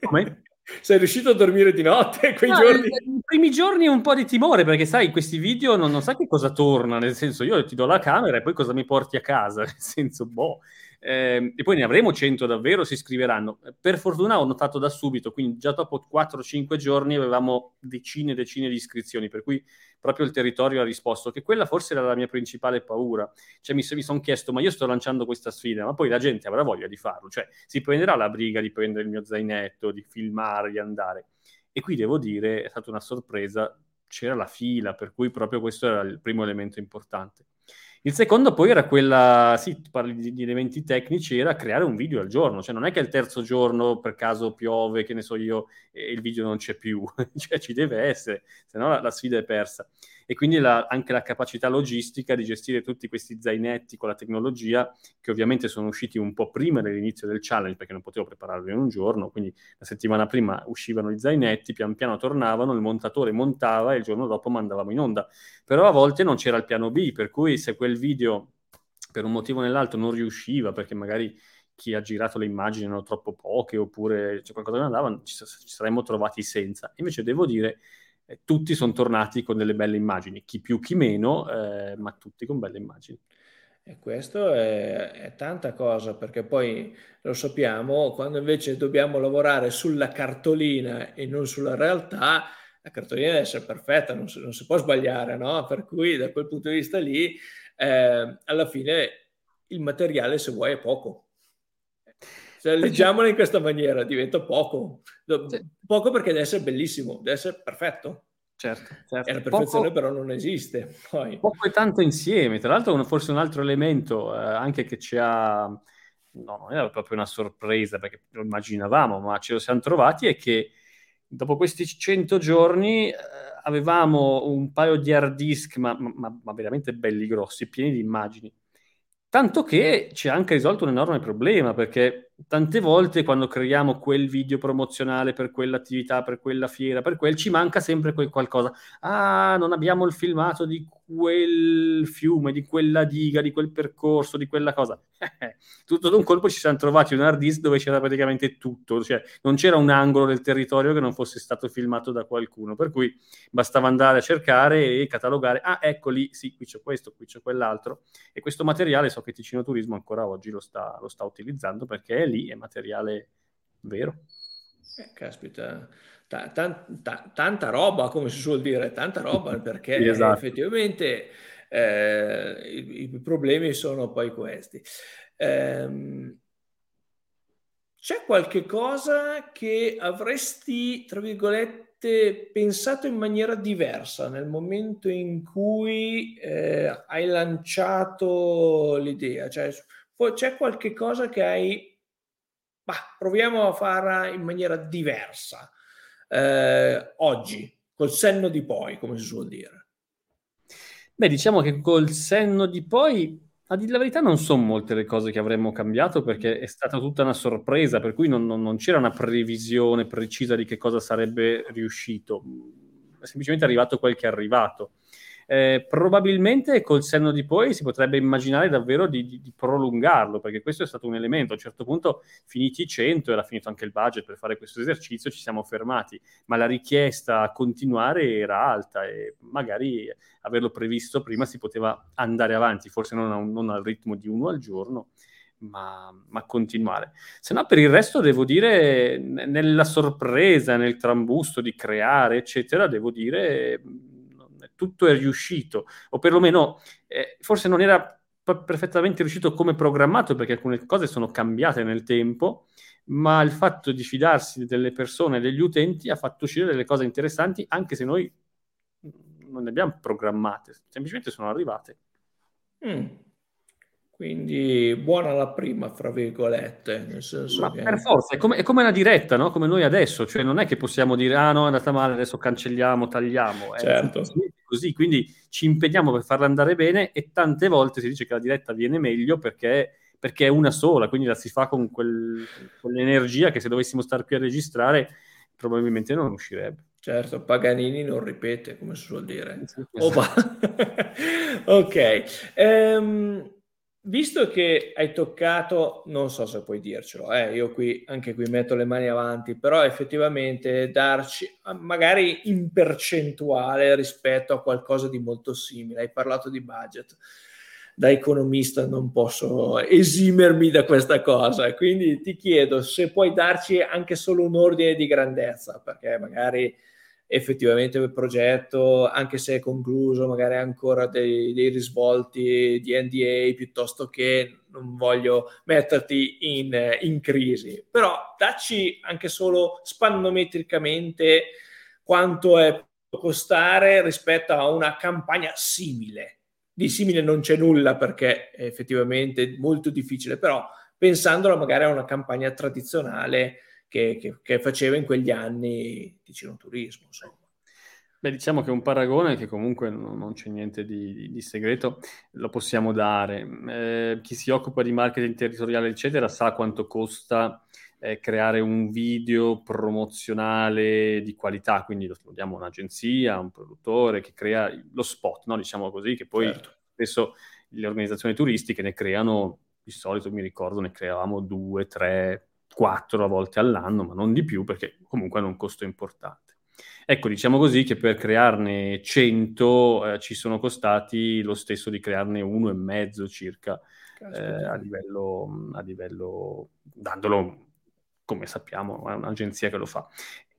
Come? sei riuscito a dormire di notte quei no, giorni? I primi giorni un po' di timore perché sai, in questi video non, non sai che cosa torna, nel senso io ti do la camera e poi cosa mi porti a casa, nel senso boh. Eh, e poi ne avremo 100 davvero, si iscriveranno. Per fortuna ho notato da subito, quindi già dopo 4-5 giorni avevamo decine e decine di iscrizioni, per cui proprio il territorio ha risposto che quella forse era la mia principale paura. Cioè mi, mi sono chiesto, ma io sto lanciando questa sfida, ma poi la gente avrà voglia di farlo, cioè si prenderà la briga di prendere il mio zainetto, di filmare, di andare. E qui devo dire, è stata una sorpresa, c'era la fila, per cui proprio questo era il primo elemento importante. Il secondo poi era quella, sì, parli di, di, elementi tecnici, era creare un video al giorno, cioè non è che il terzo giorno per caso piove, che ne so io, e il video non c'è più, cioè ci deve essere, se no la, la sfida è persa e quindi la, anche la capacità logistica di gestire tutti questi zainetti con la tecnologia che ovviamente sono usciti un po' prima dell'inizio del challenge perché non potevo prepararlo in un giorno, quindi la settimana prima uscivano i zainetti, pian piano tornavano, il montatore montava e il giorno dopo mandavamo in onda. Però a volte non c'era il piano B, per cui se quel video per un motivo o nell'altro non riusciva perché magari chi ha girato le immagini erano troppo poche oppure c'è qualcosa che non andava, ci, saremmo trovati senza. Invece devo dire tutti sono tornati con delle belle immagini, chi più chi meno, eh, ma tutti con belle immagini. E questo è, è, tanta cosa perché poi lo sappiamo, quando invece dobbiamo lavorare sulla cartolina e non sulla realtà, la cartolina deve essere perfetta, non si, non si può sbagliare, no? Per cui da quel punto di vista lì, eh, alla fine il materiale se vuoi è poco. Se leggiamola in questa maniera diventa poco. Poco perché deve essere bellissimo, deve essere perfetto. Certo, certo. E la perfezione poco, però non esiste. Poi. Poco e tanto insieme. Tra l'altro, forse un altro elemento eh, anche che ci ha... No, non era proprio una sorpresa perché lo immaginavamo, ma ce lo siamo trovati è che dopo questi 100 giorni eh, avevamo un paio di hard disk, ma, ma, ma veramente belli grossi, pieni di immagini. Tanto che ci ha anche risolto un enorme problema, perché tante volte quando creiamo quel video promozionale per quell'attività, per quella fiera, per quel, ci manca sempre quel qualcosa. Ah, non abbiamo il filmato di quel fiume, di quella diga, di quel percorso, di quella cosa. tutto d'un colpo ci siamo trovati un hard disk dove c'era praticamente tutto, cioè non c'era un angolo del territorio che non fosse stato filmato da qualcuno, per cui bastava andare a cercare e catalogare, ah ecco lì, sì, qui c'è questo, qui c'è quell'altro, e questo materiale so che Ticino Turismo ancora oggi lo sta, lo sta utilizzando perché è lì, è materiale vero. Eh, caspita, ta- ta- ta- tanta roba, come si suol dire, tanta roba, perché esatto. effettivamente eh, i, i, problemi sono poi questi. Eh, c'è qualche cosa che avresti, tra virgolette, pensato in maniera diversa nel momento in cui eh, hai lanciato l'idea? Cioè, c'è qualche cosa che hai, bah, proviamo a farla in maniera diversa eh, oggi, col senno di poi, come si suol dire? Beh, diciamo che col senno di poi, a dire la verità, non sono molte le cose che avremmo cambiato perché è stata tutta una sorpresa, per cui non, non, non c'era una previsione precisa di che cosa sarebbe riuscito. È semplicemente arrivato quel che è arrivato. Eh, probabilmente col senno di poi si potrebbe immaginare davvero di, di, di, prolungarlo, perché questo è stato un elemento. A un certo punto, finiti i 100, era finito anche il budget per fare questo esercizio, ci siamo fermati, ma la richiesta a continuare era alta e magari averlo previsto prima si poteva andare avanti, forse non, un, non al ritmo di uno al giorno. Ma, ma, continuare. Se no, per il resto, devo dire, nella sorpresa, nel trambusto di creare, eccetera, devo dire, tutto è riuscito, o perlomeno eh, forse non era perfettamente riuscito come programmato perché alcune cose sono cambiate nel tempo, ma il fatto di fidarsi delle persone, degli utenti, ha fatto uscire delle cose interessanti anche se noi non le abbiamo programmate, semplicemente sono arrivate. Mm. Quindi buona la prima, fra virgolette. Nel senso Ma che... per forza, è come, è come una diretta, no? come noi adesso, cioè non è che possiamo dire ah no è andata male, adesso cancelliamo, tagliamo. Certo. È così, quindi ci impegniamo per farla andare bene e tante volte si dice che la diretta viene meglio perché, perché è una sola, quindi la si fa con quel, quell'energia che se dovessimo stare qui a registrare probabilmente non uscirebbe. Certo, Paganini non ripete, come si suol dire. Esatto. ok. Um, visto che hai toccato, non so se puoi dircelo, eh, io qui anche qui metto le mani avanti, però effettivamente darci magari in percentuale rispetto a qualcosa di molto simile. Hai parlato di budget. Da economista non posso esimermi da questa cosa, quindi ti chiedo se puoi darci anche solo un ordine di grandezza, perché magari effettivamente il progetto, anche se è concluso, magari ha ancora dei, dei, risvolti di NDA piuttosto che non voglio metterti in, in crisi. Però dacci anche solo spannometricamente quanto è costare rispetto a una campagna simile. Di simile non c'è nulla perché è effettivamente molto difficile, però pensandola magari a una campagna tradizionale che, che, che faceva in quegli anni Ticino Turismo. Insomma. Beh, diciamo che un paragone che comunque non, non c'è niente di, di, di, segreto, lo possiamo dare. Eh, chi si occupa di marketing territoriale, eccetera, sa quanto costa eh, creare un video promozionale di qualità, quindi lo diamo un'agenzia, un produttore che crea lo spot, no? diciamo così, che poi certo. spesso le organizzazioni turistiche ne creano, di solito mi ricordo, ne creavamo due, tre, quattro a volte all'anno, ma non di più perché comunque hanno un costo importante. Ecco, diciamo così che per crearne 100 eh, ci sono costati lo stesso di crearne uno e mezzo circa eh, a, livello, a livello, dandolo come sappiamo a un'agenzia che lo fa.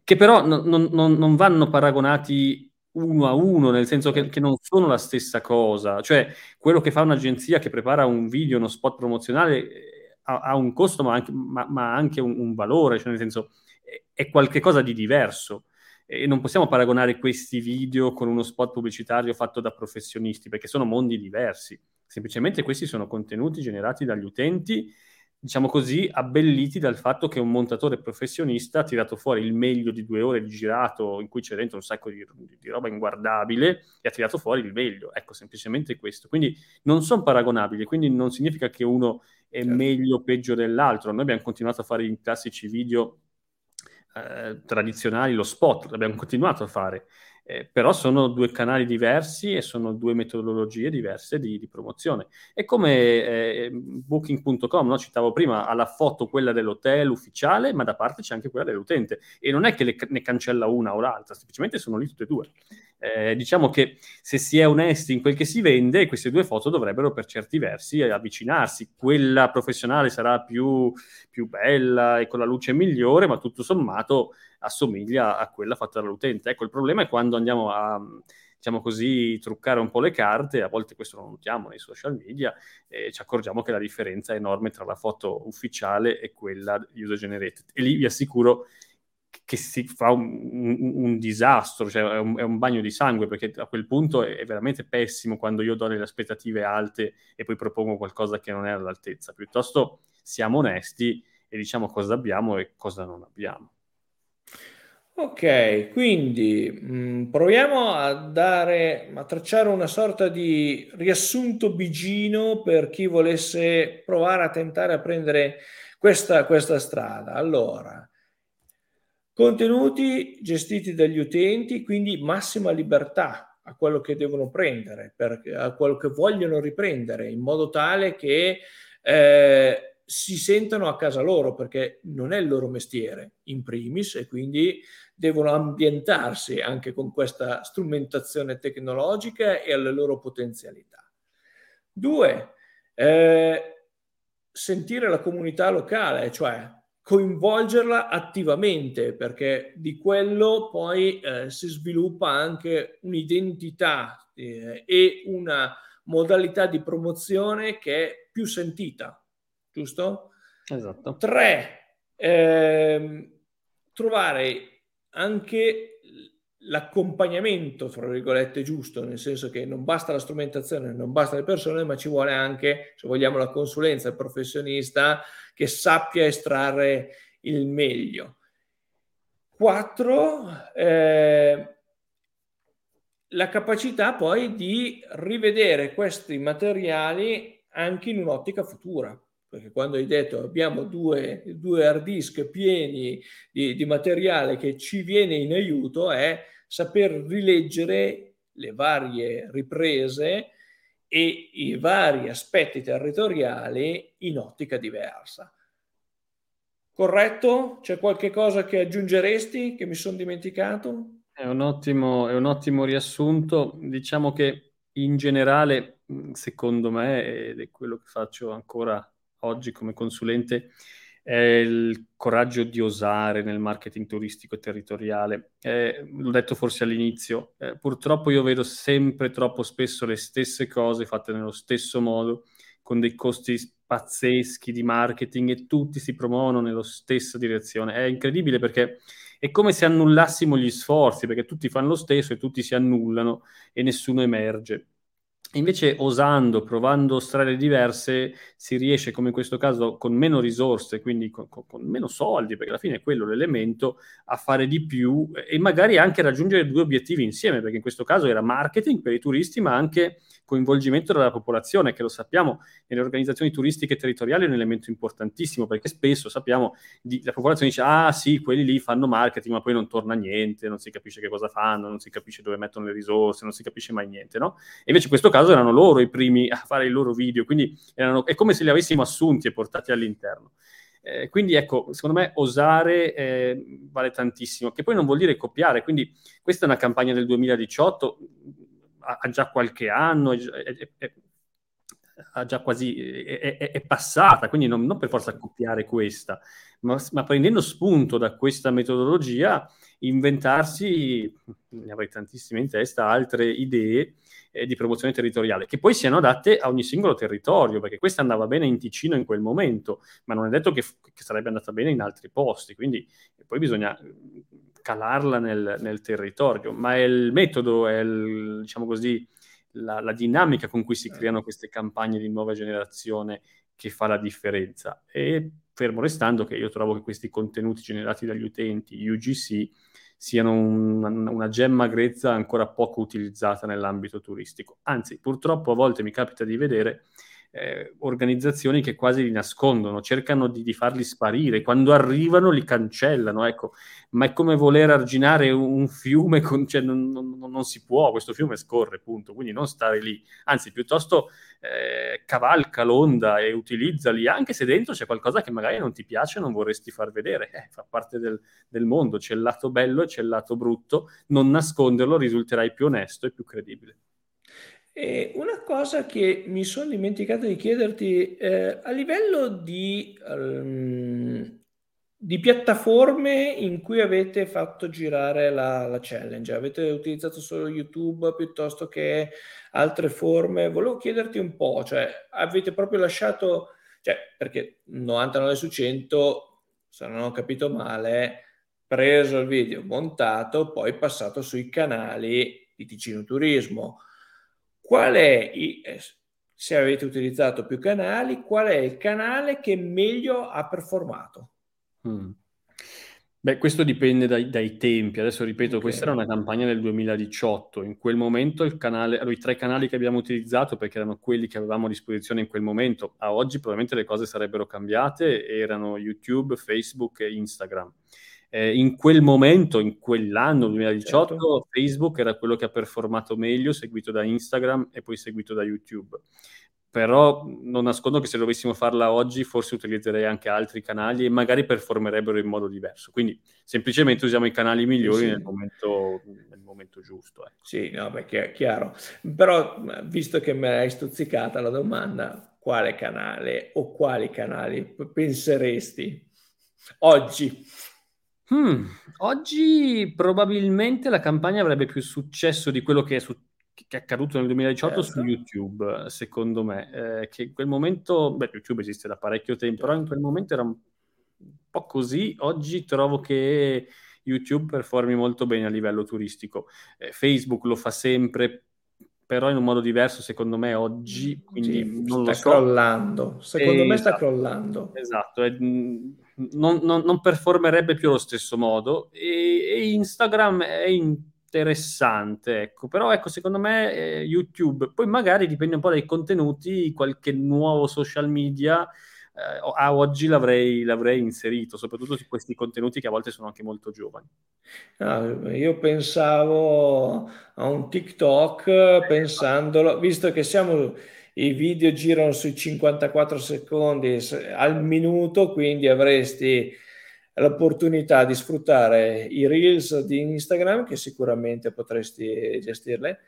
Che però non, non, non vanno paragonati uno a uno, nel senso che, che, non sono la stessa cosa. Cioè, quello che fa un'agenzia che prepara un video, uno spot promozionale, ha, un costo ma anche, ma, ma anche un, un, valore, cioè nel senso è, è qualcosa di diverso. e non possiamo paragonare questi video con uno spot pubblicitario fatto da professionisti, perché sono mondi diversi. Semplicemente questi sono contenuti generati dagli utenti, diciamo così, abbelliti dal fatto che un montatore professionista ha tirato fuori il meglio di due ore di girato in cui c'è dentro un sacco di, di roba inguardabile e ha tirato fuori il meglio. Ecco, semplicemente questo. Quindi non sono paragonabili, quindi non significa che uno è certo. meglio o peggio dell'altro. Noi abbiamo continuato a fare i classici video eh, tradizionali, lo spot, l'abbiamo continuato a fare, eh, però sono due canali diversi e sono due metodologie diverse di, di promozione. È come eh, booking.com, no? citavo prima, ha la foto quella dell'hotel ufficiale, ma da parte c'è anche quella dell'utente e non è che le, ne cancella una o l'altra, semplicemente sono lì tutte e due. Eh, diciamo che se si è onesti in quel che si vende, queste due foto dovrebbero per certi versi avvicinarsi. Quella professionale sarà più, più bella e con la luce migliore, ma tutto sommato assomiglia a quella fatta dall'utente. Ecco, il problema è quando andiamo a diciamo così, truccare un po' le carte, a volte questo lo notiamo nei social media, e ci accorgiamo che la differenza è enorme tra la foto ufficiale e quella user generated. E lì vi assicuro che si fa un, un, un disastro, cioè è un, è un, bagno di sangue, perché a quel punto è, veramente pessimo quando io do delle aspettative alte e poi propongo qualcosa che non è all'altezza. Piuttosto siamo onesti e diciamo cosa abbiamo e cosa non abbiamo. Ok, quindi mh, mm, proviamo a dare, a tracciare una sorta di riassunto bigino per chi volesse provare a tentare a prendere questa, questa strada. Allora, Contenuti gestiti dagli utenti, quindi massima libertà a quello che devono prendere, per, a quello che vogliono riprendere, in modo tale che eh, si sentano a casa loro, perché non è il loro mestiere, in primis, e quindi devono ambientarsi anche con questa strumentazione tecnologica e alle loro potenzialità. Due, eh, sentire la comunità locale, cioè coinvolgerla attivamente perché di quello poi eh, si sviluppa anche un'identità eh, e una modalità di promozione che è più sentita, giusto? Esatto. Tre, ehm, trovare anche l'accompagnamento, fra virgolette, giusto, nel senso che non basta la strumentazione, non basta le persone, ma ci vuole anche, se vogliamo, la consulenza, il professionista che sappia estrarre il meglio. Quattro, eh, la capacità poi di rivedere questi materiali anche in un'ottica futura perché quando hai detto abbiamo due, due hard disk pieni di, di, materiale che ci viene in aiuto è saper rileggere le varie riprese e i vari aspetti territoriali in ottica diversa. Corretto? C'è qualche cosa che aggiungeresti che mi sono dimenticato? È un, ottimo, è un ottimo riassunto. Diciamo che in generale, secondo me, ed è quello che faccio ancora oggi come consulente è il coraggio di osare nel marketing turistico e territoriale. Eh, l'ho detto forse all'inizio, eh, purtroppo io vedo sempre troppo spesso le stesse cose fatte nello stesso modo, con dei costi pazzeschi di marketing e tutti si promuovono nella stessa direzione. È incredibile perché è come se annullassimo gli sforzi, perché tutti fanno lo stesso e tutti si annullano e nessuno emerge. Invece osando, provando strade diverse, si riesce, come in questo caso, con meno risorse, quindi con, con, con, meno soldi, perché alla fine è quello l'elemento, a fare di più e magari anche raggiungere due obiettivi insieme, perché in questo caso era marketing per i turisti, ma anche coinvolgimento della popolazione, che lo sappiamo nelle organizzazioni turistiche territoriali è un elemento importantissimo, perché spesso sappiamo di, la popolazione dice ah sì, quelli lì fanno marketing, ma poi non torna niente, non si capisce che cosa fanno, non si capisce dove mettono le risorse, non si capisce mai niente, no? E invece in questo caso erano loro i primi a fare i loro video, quindi erano, è come se li avessimo assunti e portati all'interno. Eh, quindi ecco, secondo me osare eh, vale tantissimo, che poi non vuol dire copiare, quindi questa è una campagna del 2018, ha, già qualche anno, è, è, è, ha già quasi, è passata, quindi non, non, per forza copiare questa, ma, ma, prendendo spunto da questa metodologia, inventarsi, ne avrei tantissime in testa, altre idee eh, di promozione territoriale, che poi siano adatte a ogni singolo territorio, perché questa andava bene in Ticino in quel momento, ma non è detto che, che sarebbe andata bene in altri posti, quindi poi bisogna calarla nel, nel territorio, ma è il metodo, è il, diciamo così, la, la, dinamica con cui si creano queste campagne di nuova generazione che fa la differenza. E fermo restando che io trovo che questi contenuti generati dagli utenti, UGC, siano un, una gemma grezza ancora poco utilizzata nell'ambito turistico. Anzi, purtroppo a volte mi capita di vedere eh, organizzazioni che quasi li nascondono, cercano di, di, farli sparire, quando arrivano li cancellano, ecco, ma è come voler arginare un, fiume, con, cioè non, non, non, si può, questo fiume scorre, punto, quindi non stare lì, anzi piuttosto eh, cavalca l'onda e utilizzali, anche se dentro c'è qualcosa che magari non ti piace e non vorresti far vedere, eh, fa parte del, del mondo, c'è il lato bello e c'è il lato brutto, non nasconderlo risulterai più onesto e più credibile. E una cosa che mi sono dimenticato di chiederti, eh, a livello di, um, di, piattaforme in cui avete fatto girare la, la, challenge, avete utilizzato solo YouTube piuttosto che altre forme? Volevo chiederti un po', cioè avete proprio lasciato, cioè perché 99 su 100, se non ho capito male, preso il video, montato, poi passato sui canali di Ticino Turismo Qual è, eh, se avete utilizzato più canali, qual è il canale che meglio ha performato? Mm. Beh, questo dipende dai, dai tempi. Adesso ripeto, okay. questa era una campagna del 2018. In quel momento il canale, i tre canali che abbiamo utilizzato, perché erano quelli che avevamo a disposizione in quel momento, a oggi probabilmente le cose sarebbero cambiate, erano YouTube, Facebook e Instagram. Eh, in quel momento, in quell'anno 2018, certo. Facebook era quello che ha performato meglio, seguito da Instagram e poi seguito da YouTube. Però non nascondo che se dovessimo farla oggi, forse utilizzerei anche altri canali e magari performerebbero in modo diverso. Quindi semplicemente usiamo i canali migliori sì. nel, momento, nel, momento, giusto. Eh. Sì, no, perché è chiaro. Però, visto che mi hai stuzzicata la domanda, quale canale o quali canali penseresti oggi? Hmm, oggi probabilmente la campagna avrebbe più successo di quello che è, su- che è accaduto nel 2018 certo. su YouTube, secondo me. Eh, che in quel momento, beh, YouTube esiste da parecchio tempo, però in quel momento era un po' così. Oggi trovo che YouTube performi molto bene a livello turistico. Eh, Facebook lo fa sempre, però in un modo diverso secondo me oggi, quindi sì, non sta lo so. crollando, secondo eh, me sta esatto. crollando. Esatto, è, non, non, non, performerebbe più allo stesso modo e, e, Instagram è interessante, ecco, però ecco, secondo me eh, YouTube, poi magari dipende un po' dai contenuti, qualche nuovo social media eh, a oggi l'avrei, l'avrei, inserito, soprattutto su questi contenuti che a volte sono anche molto giovani. No, io pensavo a un TikTok, pensandolo, visto che siamo i video girano sui 54 secondi al minuto, quindi avresti l'opportunità di sfruttare i reels di Instagram che sicuramente potresti gestirle.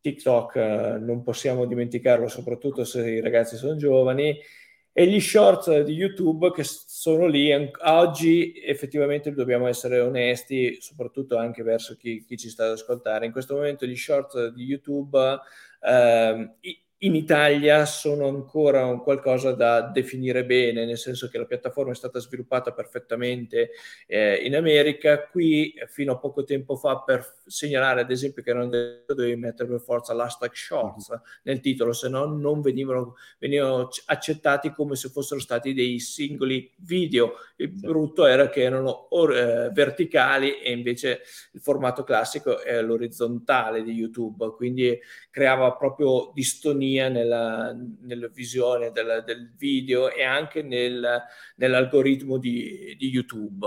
TikTok eh, non possiamo dimenticarlo, soprattutto se i ragazzi sono giovani, e gli shorts di YouTube che sono lì. Oggi effettivamente dobbiamo essere onesti, soprattutto anche verso chi, chi ci sta ad ascoltare. In questo momento gli shorts di YouTube eh, in Italia sono ancora un qualcosa da definire bene, nel senso che la piattaforma è stata sviluppata perfettamente eh, in America. Qui, fino a poco tempo fa, per segnalare ad esempio che non dovevi mettere per forza l'hashtag shorts mm-hmm. nel titolo, se no non venivano, venivano, accettati come se fossero stati dei singoli video. Il sì. brutto era che erano or, eh, verticali e invece il formato classico è l'orizzontale di YouTube, quindi creava proprio distonia sintonia nella, nella visione del, del, video e anche nel, nell'algoritmo di, di YouTube.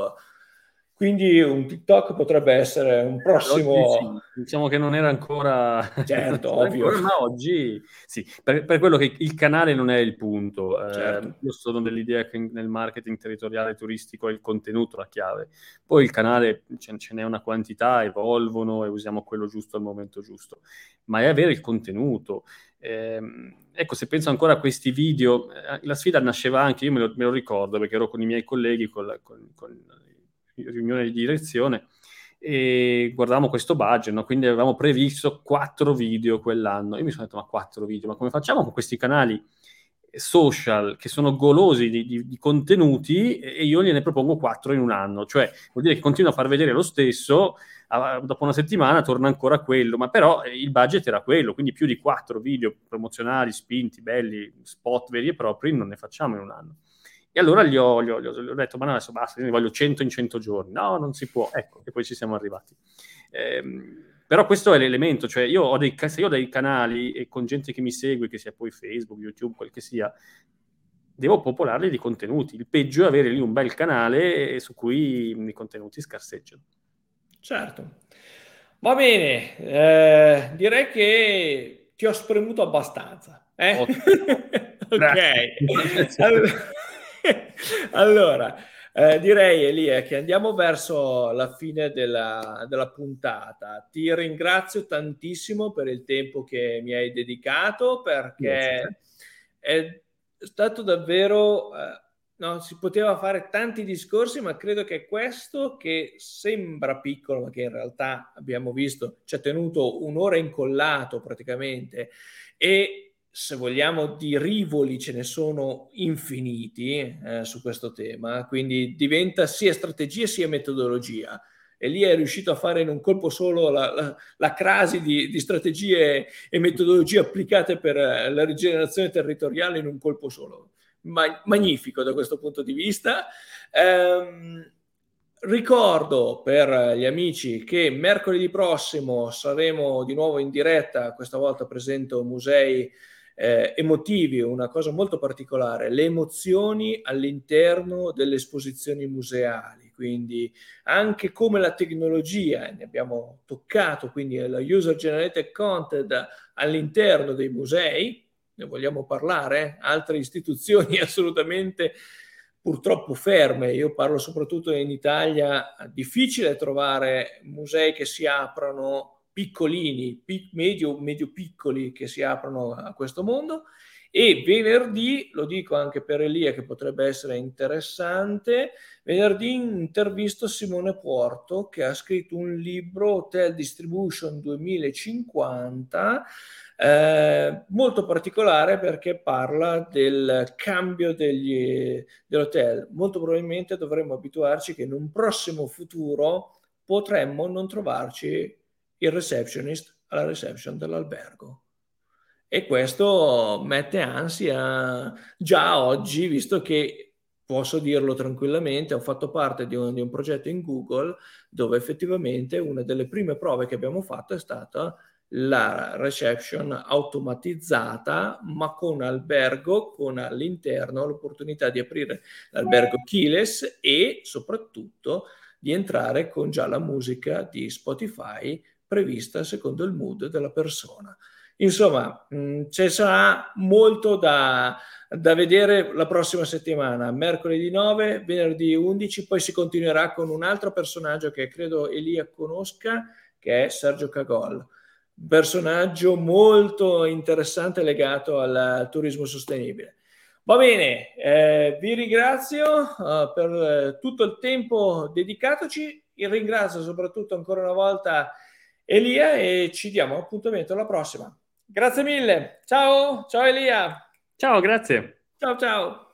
Quindi un TikTok potrebbe essere un prossimo... Sì, diciamo che non era ancora... Certo, ovvio. Ancora, ma oggi sì, per, per, quello che il canale non è il punto. Eh, certo. Eh, io sono dell'idea che nel marketing territoriale turistico è il contenuto la chiave. Poi il canale ce, ce n'è una quantità, evolvono e usiamo quello giusto al momento giusto. Ma è avere il contenuto. Eh, ecco, se penso ancora a questi video, eh, la sfida nasceva anche, io me lo, me lo ricordo perché ero con i miei colleghi, con, con, con riunione di direzione e guardavamo questo budget, no? quindi avevamo previsto quattro video quell'anno. Io mi sono detto, ma quattro video, ma come facciamo con questi canali social che sono golosi di, di, di contenuti e io gliene propongo quattro in un anno? Cioè, vuol dire che continuo a far vedere lo stesso, a, dopo una settimana torna ancora quello, ma però eh, il budget era quello, quindi più di quattro video promozionali, spinti, belli, spot veri e propri, non ne facciamo in un anno. E allora gli ho, gli ho, gli ho detto, ma no, adesso basta, ne voglio 100 in 100 giorni. No, non si può. Ecco, e poi ci siamo arrivati. Ehm, però questo è l'elemento, cioè io ho dei, se io ho dei canali e con gente che mi segue, che sia poi Facebook, YouTube, quel che sia, devo popolarli di contenuti. Il peggio è avere lì un bel canale su cui i contenuti scarseggiano. Certo. Va bene, eh, direi che ti ho spremuto abbastanza. Eh? ok. allora, allora eh, direi Elia che andiamo verso la fine della, della, puntata. Ti ringrazio tantissimo per il tempo che mi hai dedicato perché è stato davvero... Eh, no, si poteva fare tanti discorsi, ma credo che questo che sembra piccolo, ma che in realtà abbiamo visto ci ha tenuto un'ora incollato praticamente e se vogliamo, di rivoli ce ne sono infiniti eh, su questo tema, quindi diventa sia strategia sia metodologia. E lì è riuscito a fare in un colpo solo la, la, la crasi di, di, strategie e metodologie applicate per eh, la rigenerazione territoriale in un colpo solo. Ma, magnifico da questo punto di vista. Ehm, ricordo per gli amici che mercoledì prossimo saremo di nuovo in diretta, questa volta presento musei eh, emotivi, una cosa molto particolare, le emozioni all'interno delle esposizioni museali, quindi anche come la tecnologia, ne abbiamo toccato, quindi la user generated content all'interno dei musei, ne vogliamo parlare, altre istituzioni assolutamente purtroppo ferme. Io parlo soprattutto in Italia, difficile trovare musei che si aprano piccolini, pic, medio, medio piccoli che si aprono a questo mondo. E venerdì, lo dico anche per Elia che potrebbe essere interessante, venerdì intervisto Simone Porto che ha scritto un libro Hotel Distribution 2050 eh, molto particolare perché parla del cambio degli, dell'hotel. Molto probabilmente dovremmo abituarci che in un prossimo futuro potremmo non trovarci il receptionist alla reception dell'albergo. E questo mette ansia già oggi, visto che posso dirlo tranquillamente, ho fatto parte di un, di un progetto in Google dove effettivamente una delle prime prove che abbiamo fatto è stata la reception automatizzata, ma con albergo, con all'interno l'opportunità di aprire l'albergo keyless e soprattutto di entrare con già la musica di Spotify prevista secondo il mood della persona. Insomma, mm, ci sarà molto da, da vedere la prossima settimana, mercoledì 9, venerdì 11, poi si continuerà con un altro personaggio che credo Elia conosca, che è Sergio Cagol. Personaggio molto interessante legato al, turismo sostenibile. Va bene, eh, vi ringrazio uh, per eh, tutto il tempo dedicatoci, ringrazio soprattutto ancora una volta Elia e ci diamo appuntamento alla prossima. Grazie mille. Ciao, ciao Elia. Ciao, grazie. Ciao, ciao.